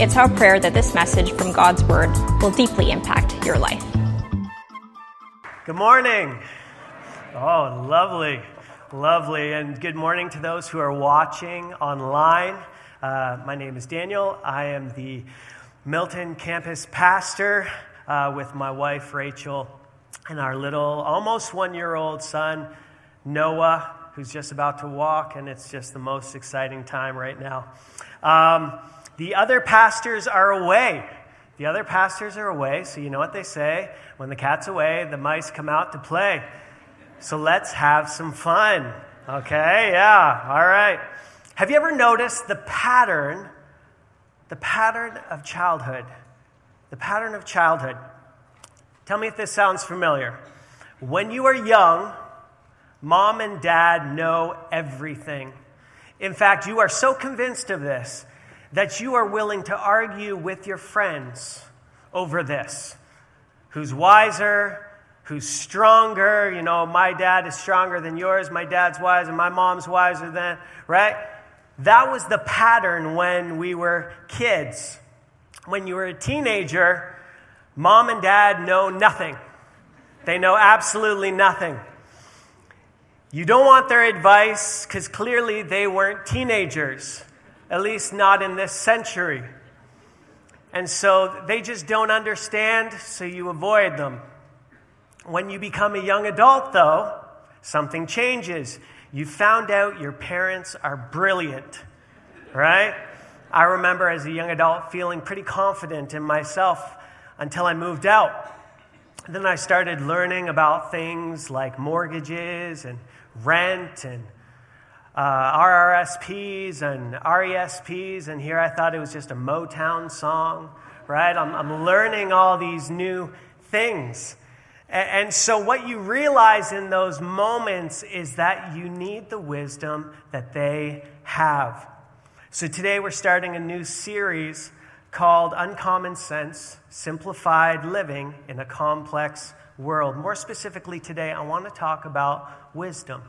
It's our prayer that this message from God's Word will deeply impact your life. Good morning. Oh, lovely, lovely. And good morning to those who are watching online. Uh, my name is Daniel. I am the Milton campus pastor uh, with my wife, Rachel, and our little, almost one year old son, Noah, who's just about to walk, and it's just the most exciting time right now. Um, the other pastors are away. The other pastors are away, so you know what they say when the cat's away, the mice come out to play. So let's have some fun. Okay, yeah, all right. Have you ever noticed the pattern, the pattern of childhood? The pattern of childhood. Tell me if this sounds familiar. When you are young, mom and dad know everything. In fact, you are so convinced of this that you are willing to argue with your friends over this who's wiser, who's stronger. You know, my dad is stronger than yours, my dad's wiser, my mom's wiser than, right? That was the pattern when we were kids. When you were a teenager, mom and dad know nothing. They know absolutely nothing. You don't want their advice because clearly they weren't teenagers, at least not in this century. And so they just don't understand, so you avoid them. When you become a young adult, though, something changes. You found out your parents are brilliant, right? I remember as a young adult feeling pretty confident in myself until I moved out. Then I started learning about things like mortgages and rent and uh, RRSPs and RESPs, and here I thought it was just a Motown song, right? I'm, I'm learning all these new things. And, and so, what you realize in those moments is that you need the wisdom that they have. So, today we're starting a new series called Uncommon Sense Simplified Living in a Complex World. More specifically, today, I want to talk about wisdom.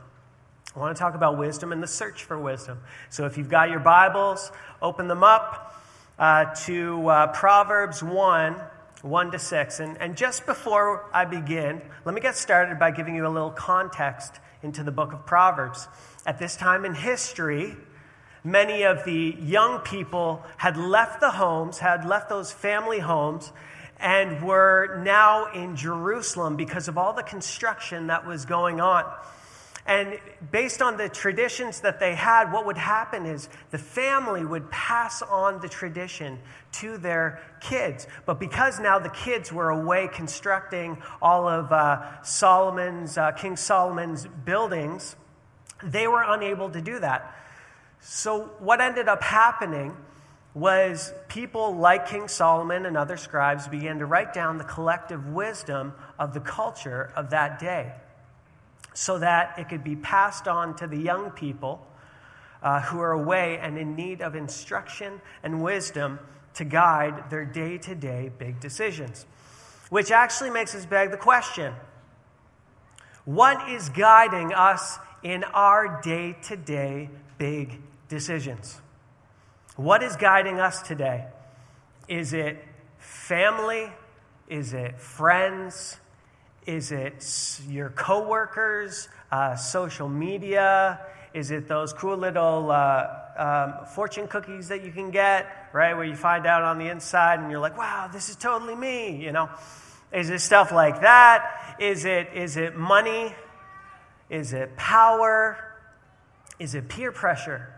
I want to talk about wisdom and the search for wisdom. So if you've got your Bibles, open them up uh, to uh, Proverbs 1 1 to 6. And, and just before I begin, let me get started by giving you a little context into the book of Proverbs. At this time in history, many of the young people had left the homes, had left those family homes, and were now in Jerusalem because of all the construction that was going on. And based on the traditions that they had, what would happen is the family would pass on the tradition to their kids. But because now the kids were away constructing all of uh, Solomon's, uh, King Solomon's buildings, they were unable to do that. So what ended up happening was people like King Solomon and other scribes began to write down the collective wisdom of the culture of that day so that it could be passed on to the young people uh, who are away and in need of instruction and wisdom to guide their day to day big decisions. Which actually makes us beg the question what is guiding us in our day to day big decisions? What is guiding us today? Is it family? Is it friends? Is it your coworkers, uh, social media? Is it those cool little uh, um, fortune cookies that you can get, right? Where you find out on the inside and you're like, wow, this is totally me, you know? Is it stuff like that? Is it, is it money? Is it power? Is it peer pressure?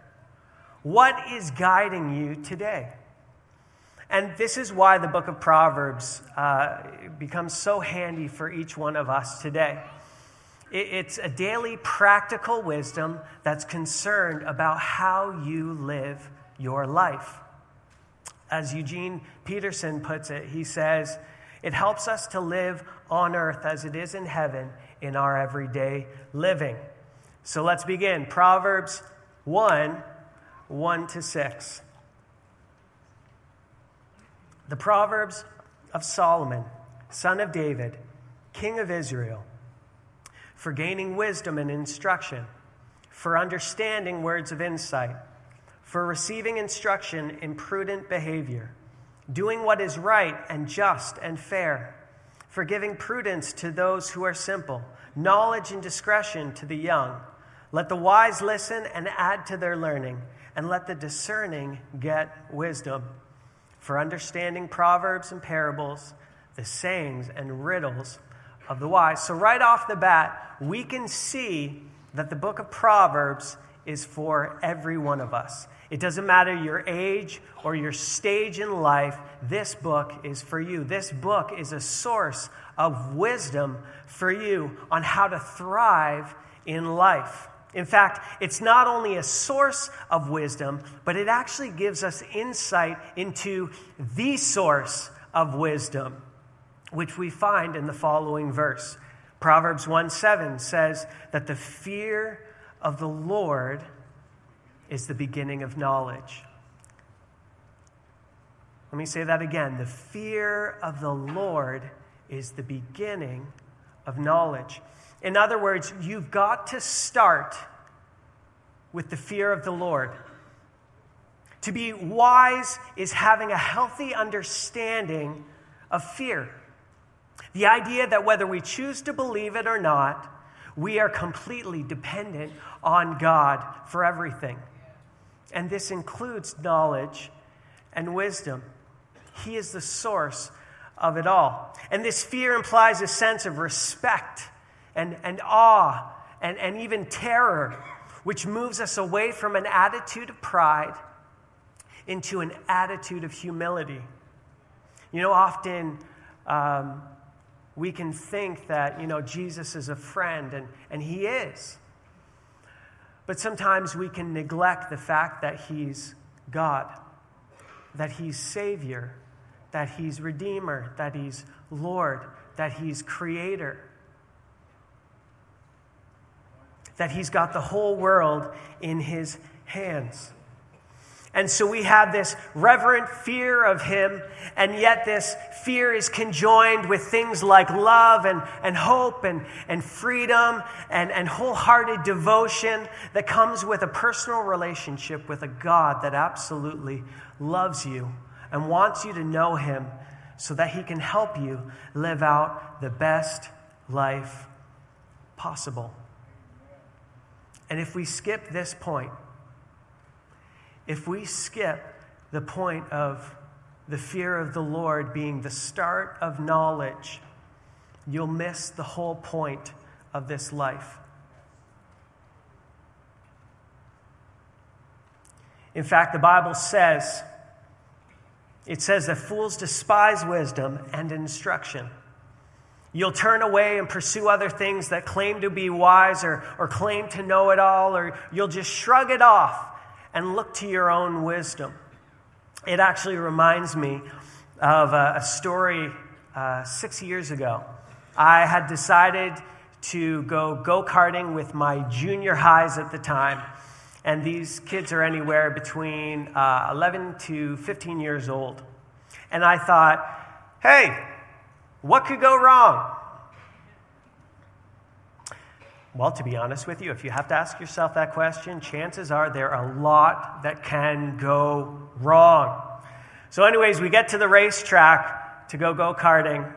What is guiding you today? And this is why the book of Proverbs uh, becomes so handy for each one of us today. It's a daily practical wisdom that's concerned about how you live your life. As Eugene Peterson puts it, he says, It helps us to live on earth as it is in heaven in our everyday living. So let's begin. Proverbs 1 1 to 6. The Proverbs of Solomon, son of David, king of Israel, for gaining wisdom and instruction, for understanding words of insight, for receiving instruction in prudent behavior, doing what is right and just and fair, for giving prudence to those who are simple, knowledge and discretion to the young. Let the wise listen and add to their learning, and let the discerning get wisdom. For understanding proverbs and parables, the sayings and riddles of the wise. So, right off the bat, we can see that the book of Proverbs is for every one of us. It doesn't matter your age or your stage in life, this book is for you. This book is a source of wisdom for you on how to thrive in life. In fact, it's not only a source of wisdom, but it actually gives us insight into the source of wisdom, which we find in the following verse. Proverbs 1 7 says that the fear of the Lord is the beginning of knowledge. Let me say that again. The fear of the Lord is the beginning of knowledge. In other words, you've got to start with the fear of the Lord. To be wise is having a healthy understanding of fear. The idea that whether we choose to believe it or not, we are completely dependent on God for everything. And this includes knowledge and wisdom. He is the source of it all. And this fear implies a sense of respect and, and awe and, and even terror, which moves us away from an attitude of pride into an attitude of humility. You know, often um, we can think that, you know, Jesus is a friend, and, and he is. But sometimes we can neglect the fact that he's God, that he's Savior, that he's Redeemer, that he's Lord, that he's Creator. That he's got the whole world in his hands. And so we have this reverent fear of him, and yet this fear is conjoined with things like love and, and hope and, and freedom and, and wholehearted devotion that comes with a personal relationship with a God that absolutely loves you and wants you to know him so that he can help you live out the best life possible. And if we skip this point, if we skip the point of the fear of the Lord being the start of knowledge, you'll miss the whole point of this life. In fact, the Bible says, it says that fools despise wisdom and instruction. You'll turn away and pursue other things that claim to be wise or, or claim to know it all, or you'll just shrug it off and look to your own wisdom. It actually reminds me of a, a story uh, six years ago. I had decided to go go karting with my junior highs at the time. And these kids are anywhere between uh, 11 to 15 years old. And I thought, hey, what could go wrong? Well, to be honest with you, if you have to ask yourself that question, chances are there are a lot that can go wrong. So, anyways, we get to the racetrack to go go karting,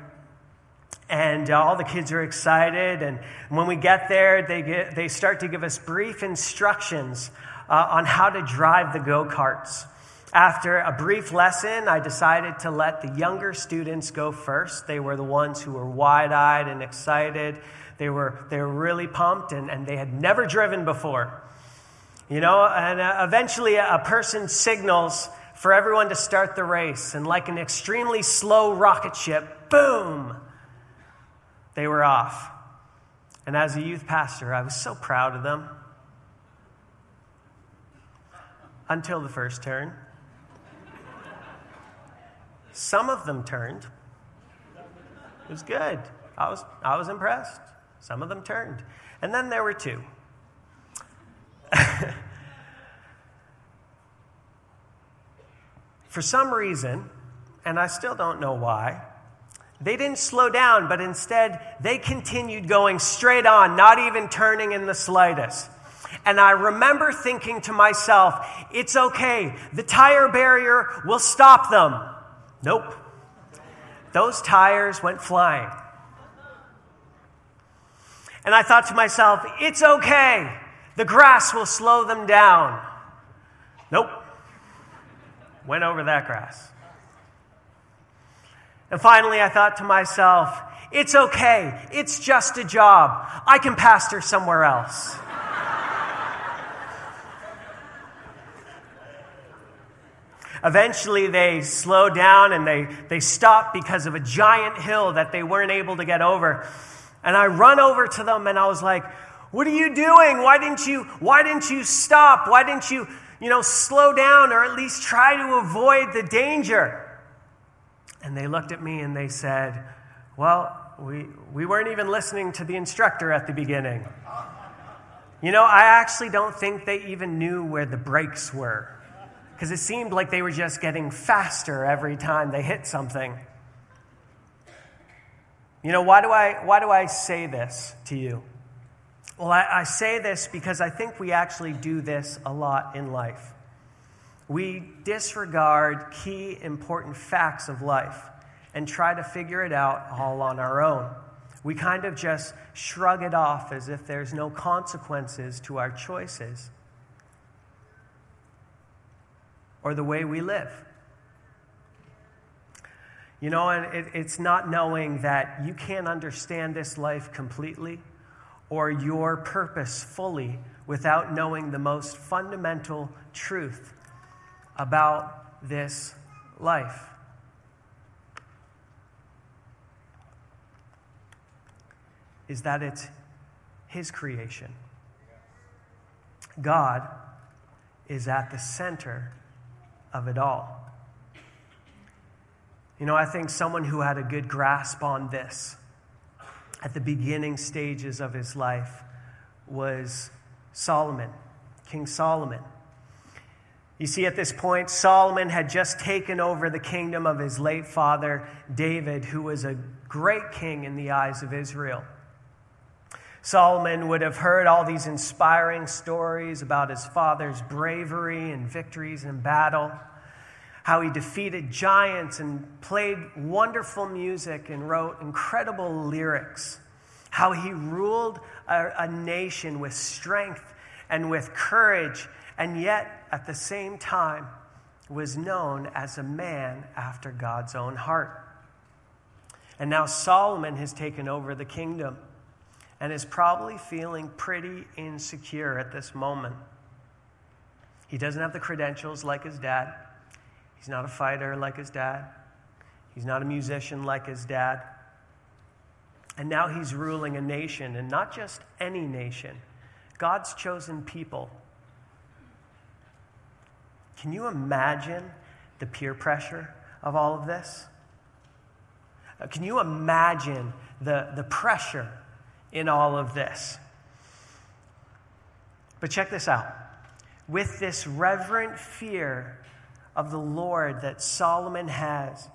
and uh, all the kids are excited. And when we get there, they, get, they start to give us brief instructions uh, on how to drive the go karts. After a brief lesson, I decided to let the younger students go first. They were the ones who were wide eyed and excited. They were, they were really pumped and, and they had never driven before. You know, and uh, eventually a person signals for everyone to start the race. And like an extremely slow rocket ship, boom, they were off. And as a youth pastor, I was so proud of them. Until the first turn. Some of them turned, It was good. I was, I was impressed. Some of them turned. And then there were two. For some reason, and I still don't know why, they didn't slow down, but instead they continued going straight on, not even turning in the slightest. And I remember thinking to myself, it's okay, the tire barrier will stop them. Nope. Those tires went flying. And I thought to myself, it's okay, the grass will slow them down. Nope. Went over that grass. And finally, I thought to myself, it's okay. It's just a job. I can pastor somewhere else. Eventually, they slow down and they, they stop because of a giant hill that they weren't able to get over. And I run over to them and I was like, What are you doing? Why didn't you, why didn't you stop? Why didn't you, you know, slow down or at least try to avoid the danger? And they looked at me and they said, Well, we, we weren't even listening to the instructor at the beginning. You know, I actually don't think they even knew where the brakes were because it seemed like they were just getting faster every time they hit something. You know, why do I, why do I say this to you? Well, I, I say this because I think we actually do this a lot in life we disregard key important facts of life and try to figure it out all on our own. We kind of just shrug it off as if there's no consequences to our choices or the way we live. You know, and it, it's not knowing that you can't understand this life completely or your purpose fully without knowing the most fundamental truth about this life. Is that it's His creation. God is at the center of it all. You know, I think someone who had a good grasp on this at the beginning stages of his life was Solomon, King Solomon. You see, at this point, Solomon had just taken over the kingdom of his late father, David, who was a great king in the eyes of Israel. Solomon would have heard all these inspiring stories about his father's bravery and victories in battle, how he defeated giants and played wonderful music and wrote incredible lyrics, how he ruled a, a nation with strength and with courage and yet at the same time was known as a man after God's own heart. And now Solomon has taken over the kingdom and is probably feeling pretty insecure at this moment. He doesn't have the credentials like his dad. He's not a fighter like his dad. He's not a musician like his dad. And now he's ruling a nation, and not just any nation, God's chosen people can you imagine the peer pressure of all of this? Uh, can you imagine the, the pressure in all of this? But check this out. With this reverent fear of the Lord that Solomon has,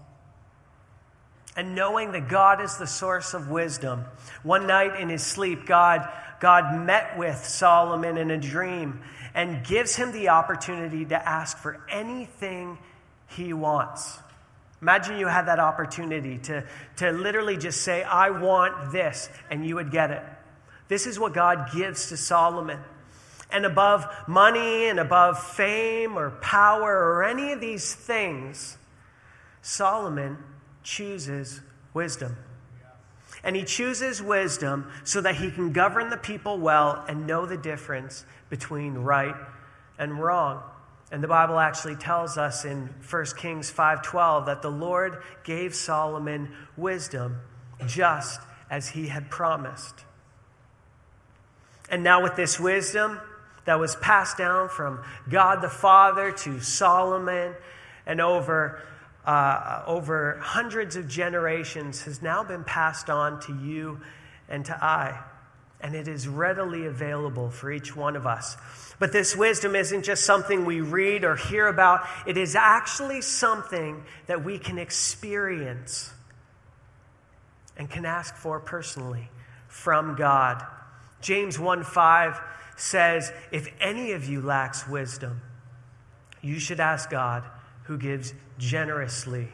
and knowing that God is the source of wisdom, one night in his sleep, God, God met with Solomon in a dream and gives him the opportunity to ask for anything he wants. Imagine you had that opportunity to, to literally just say, I want this, and you would get it. This is what God gives to Solomon. And above money and above fame or power or any of these things, Solomon chooses wisdom. And he chooses wisdom so that he can govern the people well and know the difference between right and wrong. And the Bible actually tells us in 1 Kings 5:12 that the Lord gave Solomon wisdom just as he had promised. And now with this wisdom that was passed down from God the Father to Solomon and over uh, over hundreds of generations has now been passed on to you and to I. And it is readily available for each one of us. But this wisdom isn't just something we read or hear about, it is actually something that we can experience and can ask for personally from God. James 1 5 says, If any of you lacks wisdom, you should ask God, who gives generously.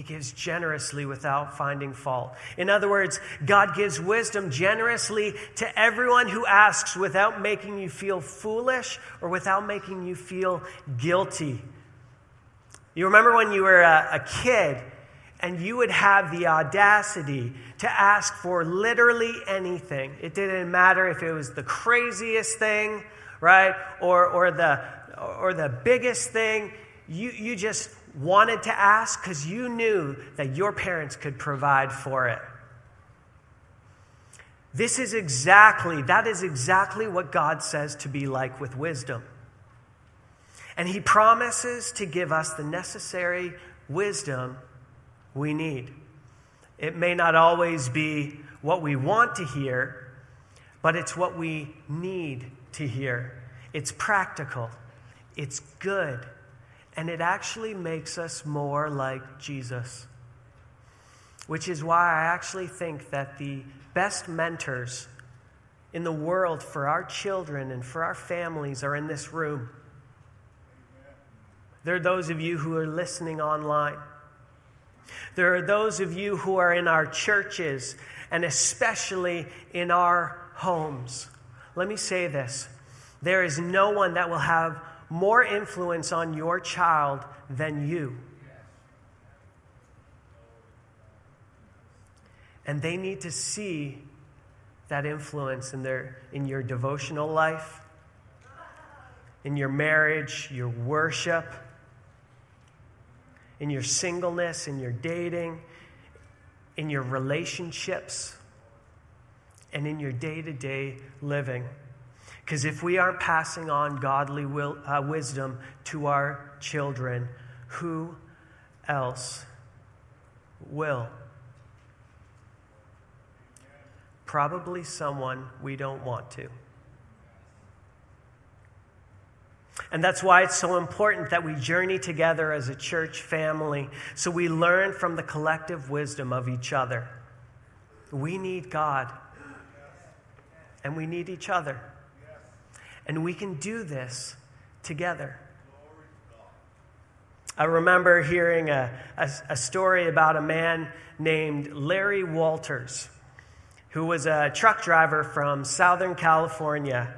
He gives generously without finding fault. In other words, God gives wisdom generously to everyone who asks without making you feel foolish or without making you feel guilty. You remember when you were a, a kid and you would have the audacity to ask for literally anything. It didn't matter if it was the craziest thing, right? Or, or, the, or the biggest thing. You, you just wanted to ask because you knew that your parents could provide for it. This is exactly, that is exactly what God says to be like with wisdom. And He promises to give us the necessary wisdom we need. It may not always be what we want to hear, but it's what we need to hear. It's practical, it's good, and it actually makes us more like Jesus. Which is why I actually think that the best mentors in the world for our children and for our families are in this room. There are those of you who are listening online. There are those of you who are in our churches and especially in our homes. Let me say this there is no one that will have more influence on your child than you. And they need to see that influence in, their, in your devotional life, in your marriage, your worship in your singleness, in your dating, in your relationships, and in your day to day living. Because if we aren't passing on godly will, uh, wisdom to our children, who else will? Probably someone we don't want to. And that's why it's so important that we journey together as a church family so we learn from the collective wisdom of each other. We need God, and we need each other. And we can do this together. I remember hearing a, a, a, story about a man named Larry Walters, who was a truck driver from Southern California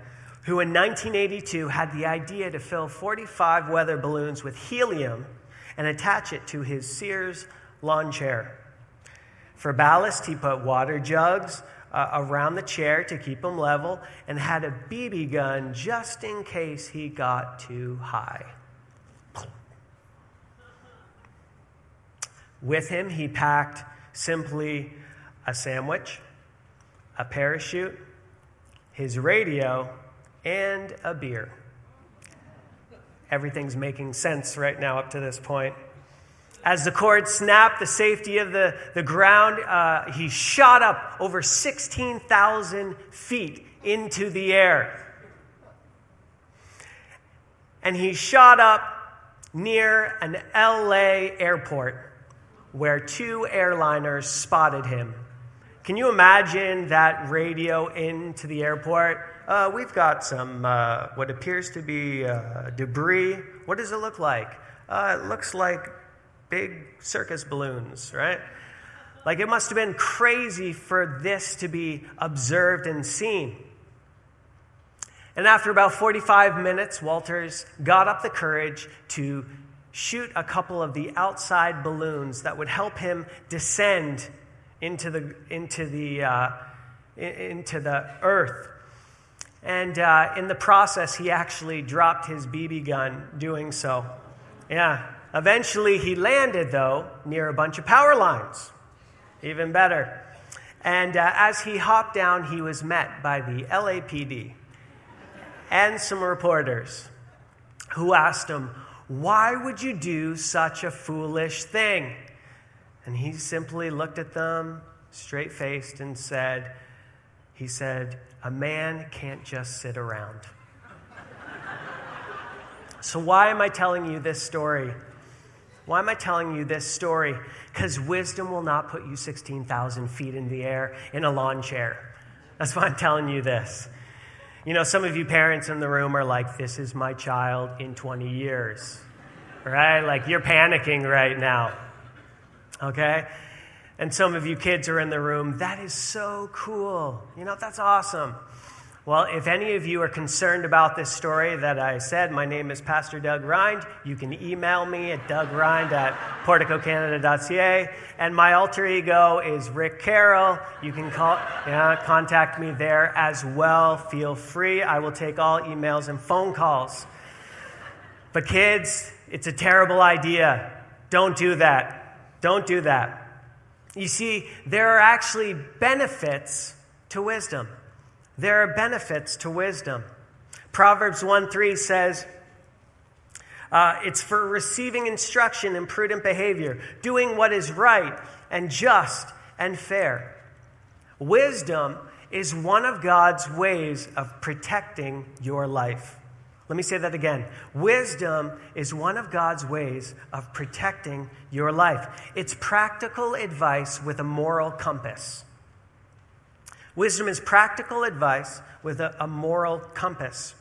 who in 1982 had the idea to fill 45 weather balloons with helium and attach it to his Sears lawn chair. For ballast, he put water jugs uh, around the chair to keep him level and had a BB gun just in case he got too high. With him, he packed simply a sandwich, a parachute, his radio, and a beer. Everything's making sense right now up to this point. As the cord snapped, the safety of the, the ground, uh, he shot up over 16,000 feet into the air. And he shot up near an LA airport where two airliners spotted him. Can you imagine that radio into the airport? uh, we've got some uh, what appears to be uh, debris. What does it look like? Uh, it looks like big circus balloons, right? Like it must have been crazy for this to be observed and seen. And after about 45 minutes, Walters got up the courage to shoot a couple of the outside balloons that would help him descend into the, into the, uh, into the earth and uh, in the process, he actually dropped his BB gun doing so. Yeah. Eventually, he landed, though, near a bunch of power lines. Even better. And uh, as he hopped down, he was met by the LAPD and some reporters who asked him, Why would you do such a foolish thing? And he simply looked at them straight faced and said, He said, A man can't just sit around. so, why am I telling you this story? Why am I telling you this story? Because wisdom will not put you 16,000 feet in the air in a lawn chair. That's why I'm telling you this. You know, some of you parents in the room are like, this is my child in 20 years, right? Like, you're panicking right now, okay? And some of you kids are in the room, that is so cool. You know, that's awesome. Well, if any of you are concerned about this story that I said, my name is Pastor Doug Rind. You can email me at dougrind at porticocanada.ca. And my alter ego is Rick Carroll. You can call, yeah, contact me there as well. Feel free. I will take all emails and phone calls. But kids, it's a terrible idea. Don't do that. Don't do that. You see, there are actually benefits to wisdom. There are benefits to wisdom. Proverbs 1 3 says, uh, it's for receiving instruction in prudent behavior, doing what is right and just and fair. Wisdom is one of God's ways of protecting your life. Let me say that again. Wisdom is one of God's ways of protecting your life. It's practical advice with a moral compass. Wisdom is practical advice with a, a, moral compass.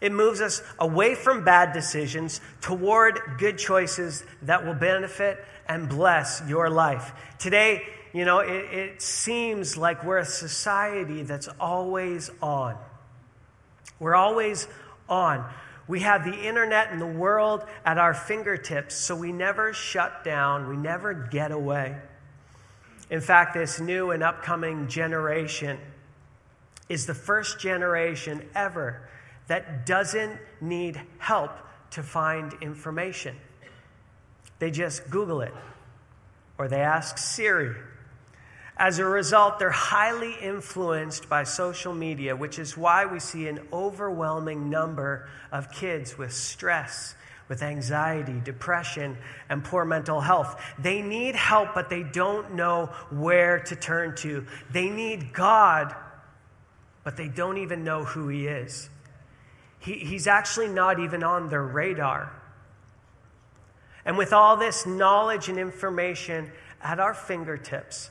It moves us away from bad decisions toward good choices that will benefit and bless your life. Today, you know, it, it seems like we're a society that's always on. We're always on. We have the internet and the world at our fingertips, so we never shut down, we never get away. In fact, this new and upcoming generation is the first generation ever that doesn't need help to find information. They just Google it or they ask Siri. As a result, they're highly influenced by social media, which is why we see an overwhelming number of kids with stress with anxiety, depression, and poor mental health. They need help, but they don't know where to turn to. They need God, but they don't even know who He is. He, he's actually not even on their radar. And with all this knowledge and information at our fingertips,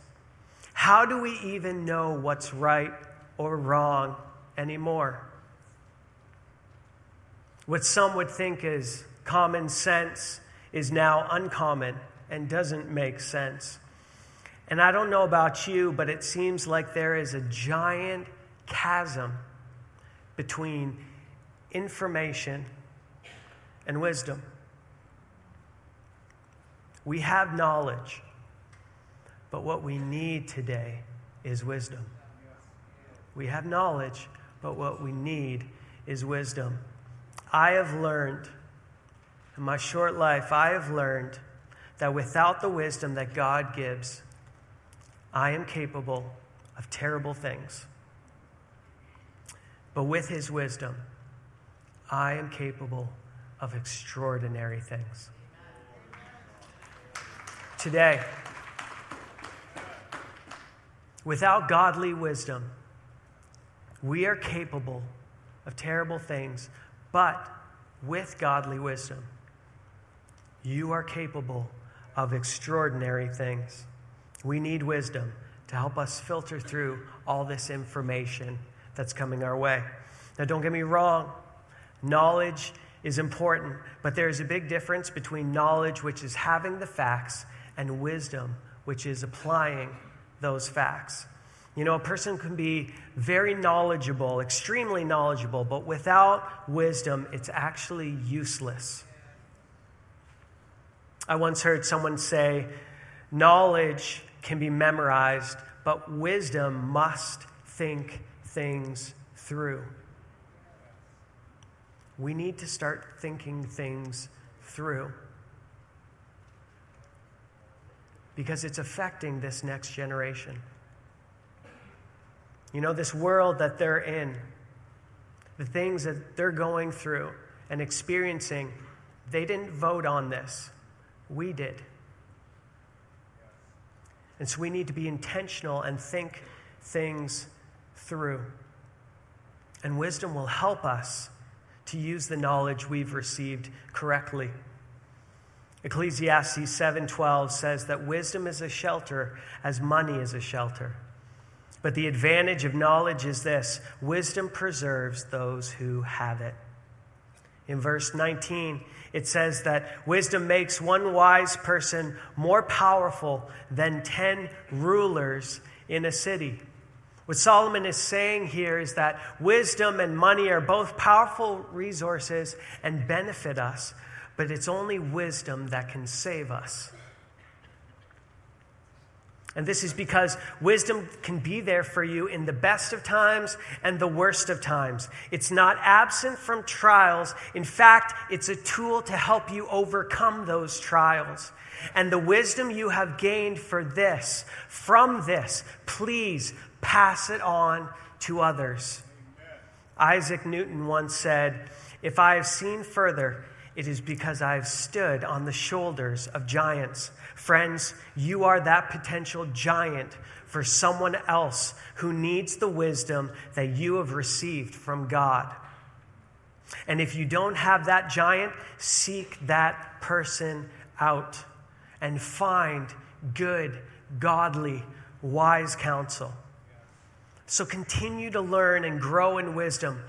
how do we even know what's right or wrong anymore? What some would think is common sense is now uncommon and doesn't make sense. And I don't know about you, but it seems like there is a giant chasm between information and wisdom. We have knowledge, but what we need today is wisdom. We have knowledge, but what we need is wisdom. I have learned in my short life, I have learned that without the wisdom that God gives, I am capable of terrible things. But with his wisdom, I am capable of extraordinary things. Today, without godly wisdom, we are capable of terrible things, but with godly wisdom, you are capable of extraordinary things. We need wisdom to help us filter through all this information that's coming our way. Now, don't get me wrong, knowledge is important, but there's a big difference between knowledge, which is having the facts, and wisdom, which is applying those facts. You know, a person can be very knowledgeable, extremely knowledgeable, but without wisdom, it's actually useless. I once heard someone say, knowledge can be memorized, but wisdom must think things through. We need to start thinking things through because it's affecting this next generation. You know, this world that they're in, the things that they're going through and experiencing They didn't vote on this, we did. And so we need to be intentional and think things through. And wisdom will help us to use the knowledge we've received correctly. Ecclesiastes 7:12 says that wisdom is a shelter as money is a shelter. But the advantage of knowledge is this wisdom preserves those who have it. In verse 19, it says that wisdom makes one wise person more powerful than 10 rulers in a city. What Solomon is saying here is that wisdom and money are both powerful resources and benefit us, but it's only wisdom that can save us. And this is because wisdom can be there for you in the best of times and the worst of times. It's not absent from trials. In fact, it's a tool to help you overcome those trials. And the wisdom you have gained for this, from this, please pass it on to others. Isaac Newton once said, If I have seen further, it is because I have stood on the shoulders of giants. Friends, you are that potential giant for someone else who needs the wisdom that you have received from God. And if you don't have that giant, seek that person out and find good, godly, wise counsel. So continue to learn and grow in wisdom.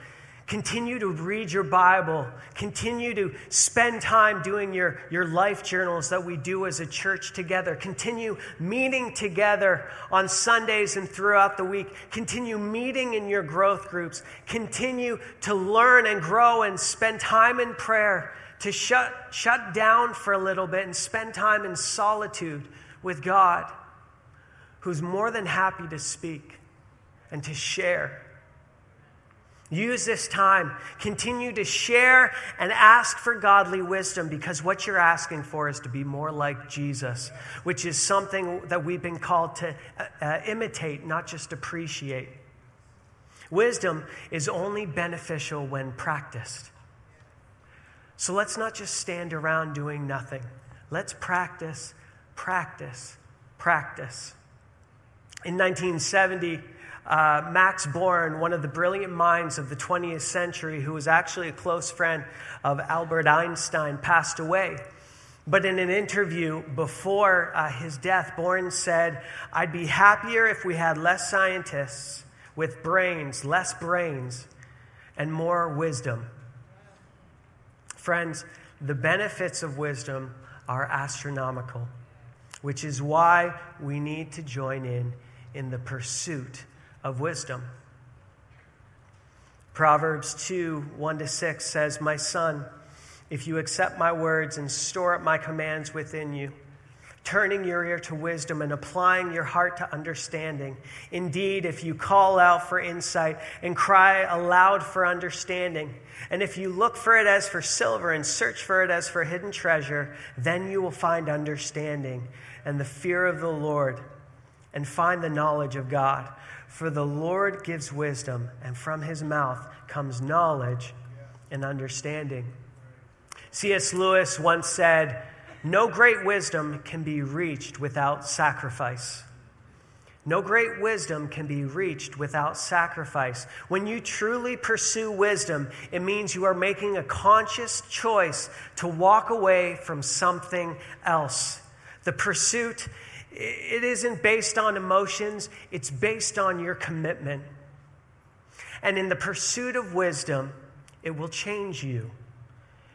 Continue to read your Bible. Continue to spend time doing your, your life journals that we do as a church together. Continue meeting together on Sundays and throughout the week. Continue meeting in your growth groups. Continue to learn and grow and spend time in prayer to shut, shut down for a little bit and spend time in solitude with God, who's more than happy to speak and to share Use this time. Continue to share and ask for godly wisdom because what you're asking for is to be more like Jesus, which is something that we've been called to uh, uh, imitate, not just appreciate. Wisdom is only beneficial when practiced. So let's not just stand around doing nothing. Let's practice, practice, practice. In 1970, uh, Max Born, one of the brilliant minds of the 20th century, who was actually a close friend of Albert Einstein, passed away. But in an interview before uh, his death, Born said, I'd be happier if we had less scientists with brains, less brains, and more wisdom. Friends, the benefits of wisdom are astronomical, which is why we need to join in in the pursuit of wisdom. Proverbs 2 1 to 6 says, My son, if you accept my words and store up my commands within you, turning your ear to wisdom and applying your heart to understanding. Indeed, if you call out for insight and cry aloud for understanding, and if you look for it as for silver and search for it as for hidden treasure, then you will find understanding and the fear of the Lord and find the knowledge of God. For the Lord gives wisdom, and from his mouth comes knowledge and understanding. C.S. Lewis once said, No great wisdom can be reached without sacrifice. No great wisdom can be reached without sacrifice. When you truly pursue wisdom, it means you are making a conscious choice to walk away from something else. The pursuit it isn't based on emotions, it's based on your commitment. And in the pursuit of wisdom, it will change you.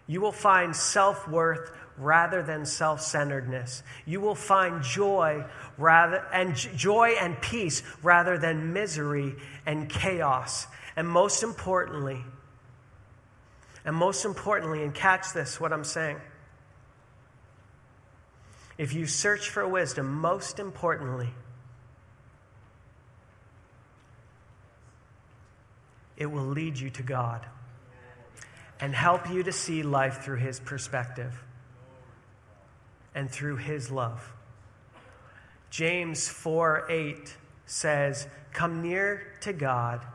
You will find self worth rather than self centeredness. You will find joy rather, and joy and peace rather than misery and chaos. And most importantly, and most importantly, and catch this, what I'm saying if you search for wisdom, most importantly, it will lead you to God and help you to see life through His perspective and through His love. James 4 8 says, Come near to God,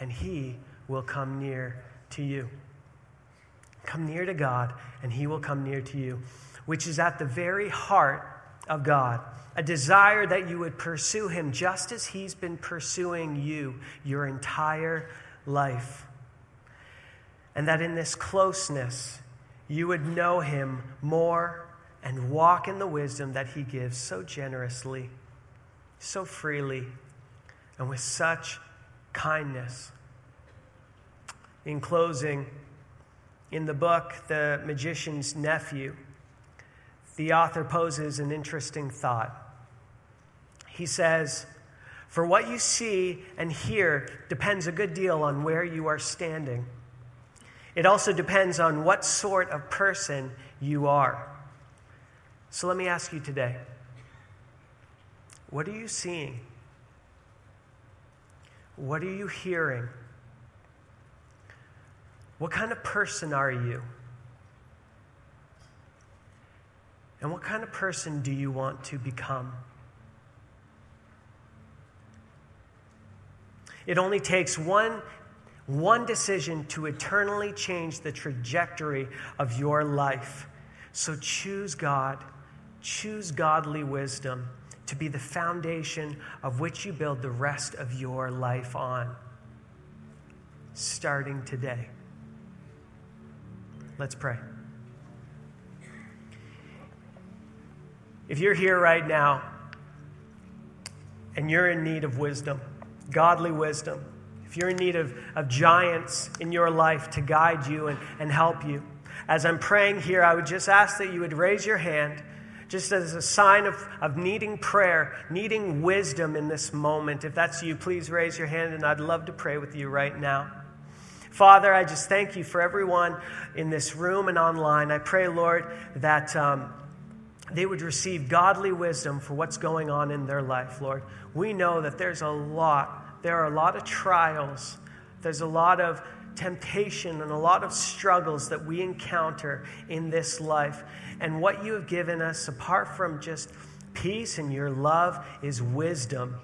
and He will come near to you. Come near to God, and he will come near to you, which is at the very heart of God. A desire that you would pursue him just as he's been pursuing you your entire life. And that in this closeness, you would know him more and walk in the wisdom that he gives so generously, so freely, and with such kindness. In closing, in the book, The Magician's Nephew, the author poses an interesting thought. He says, For what you see and hear depends a good deal on where you are standing. It also depends on what sort of person you are. So let me ask you today what are you seeing? What are you hearing? What kind of person are you? And what kind of person do you want to become? It only takes one, one decision to eternally change the trajectory of your life. So choose God, choose godly wisdom to be the foundation of which you build the rest of your life on, starting today. Let's pray. If you're here right now and you're in need of wisdom, godly wisdom, if you're in need of, of giants in your life to guide you and, and help you, as I'm praying here, I would just ask that you would raise your hand just as a sign of, of needing prayer, needing wisdom in this moment. If that's you, please raise your hand and I'd love to pray with you right now. Father, I just thank you for everyone in this room and online. I pray, Lord, that um, they would receive godly wisdom for what's going on in their life, Lord. We know that there's a lot, there are a lot of trials, there's a lot of temptation and a lot of struggles that we encounter in this life. And what you have given us, apart from just peace and your love, is wisdom.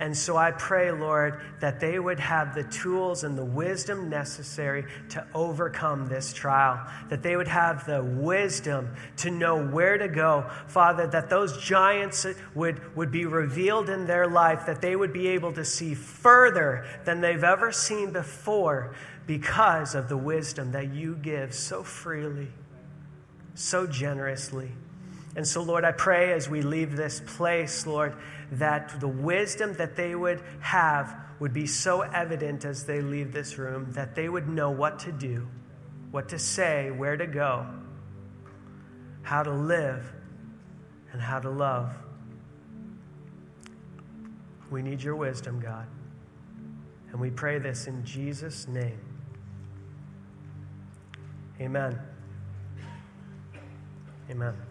And so I pray, Lord, that they would have the tools and the wisdom necessary to overcome this trial, that they would have the wisdom to know where to go. Father, that those giants would, would be revealed in their life, that they would be able to see further than they've ever seen before because of the wisdom that you give so freely, so generously. And so, Lord, I pray as we leave this place, Lord, that the wisdom that they would have would be so evident as they leave this room that they would know what to do, what to say, where to go, how to live, and how to love. We need your wisdom, God. And we pray this in Jesus' name. Amen. Amen.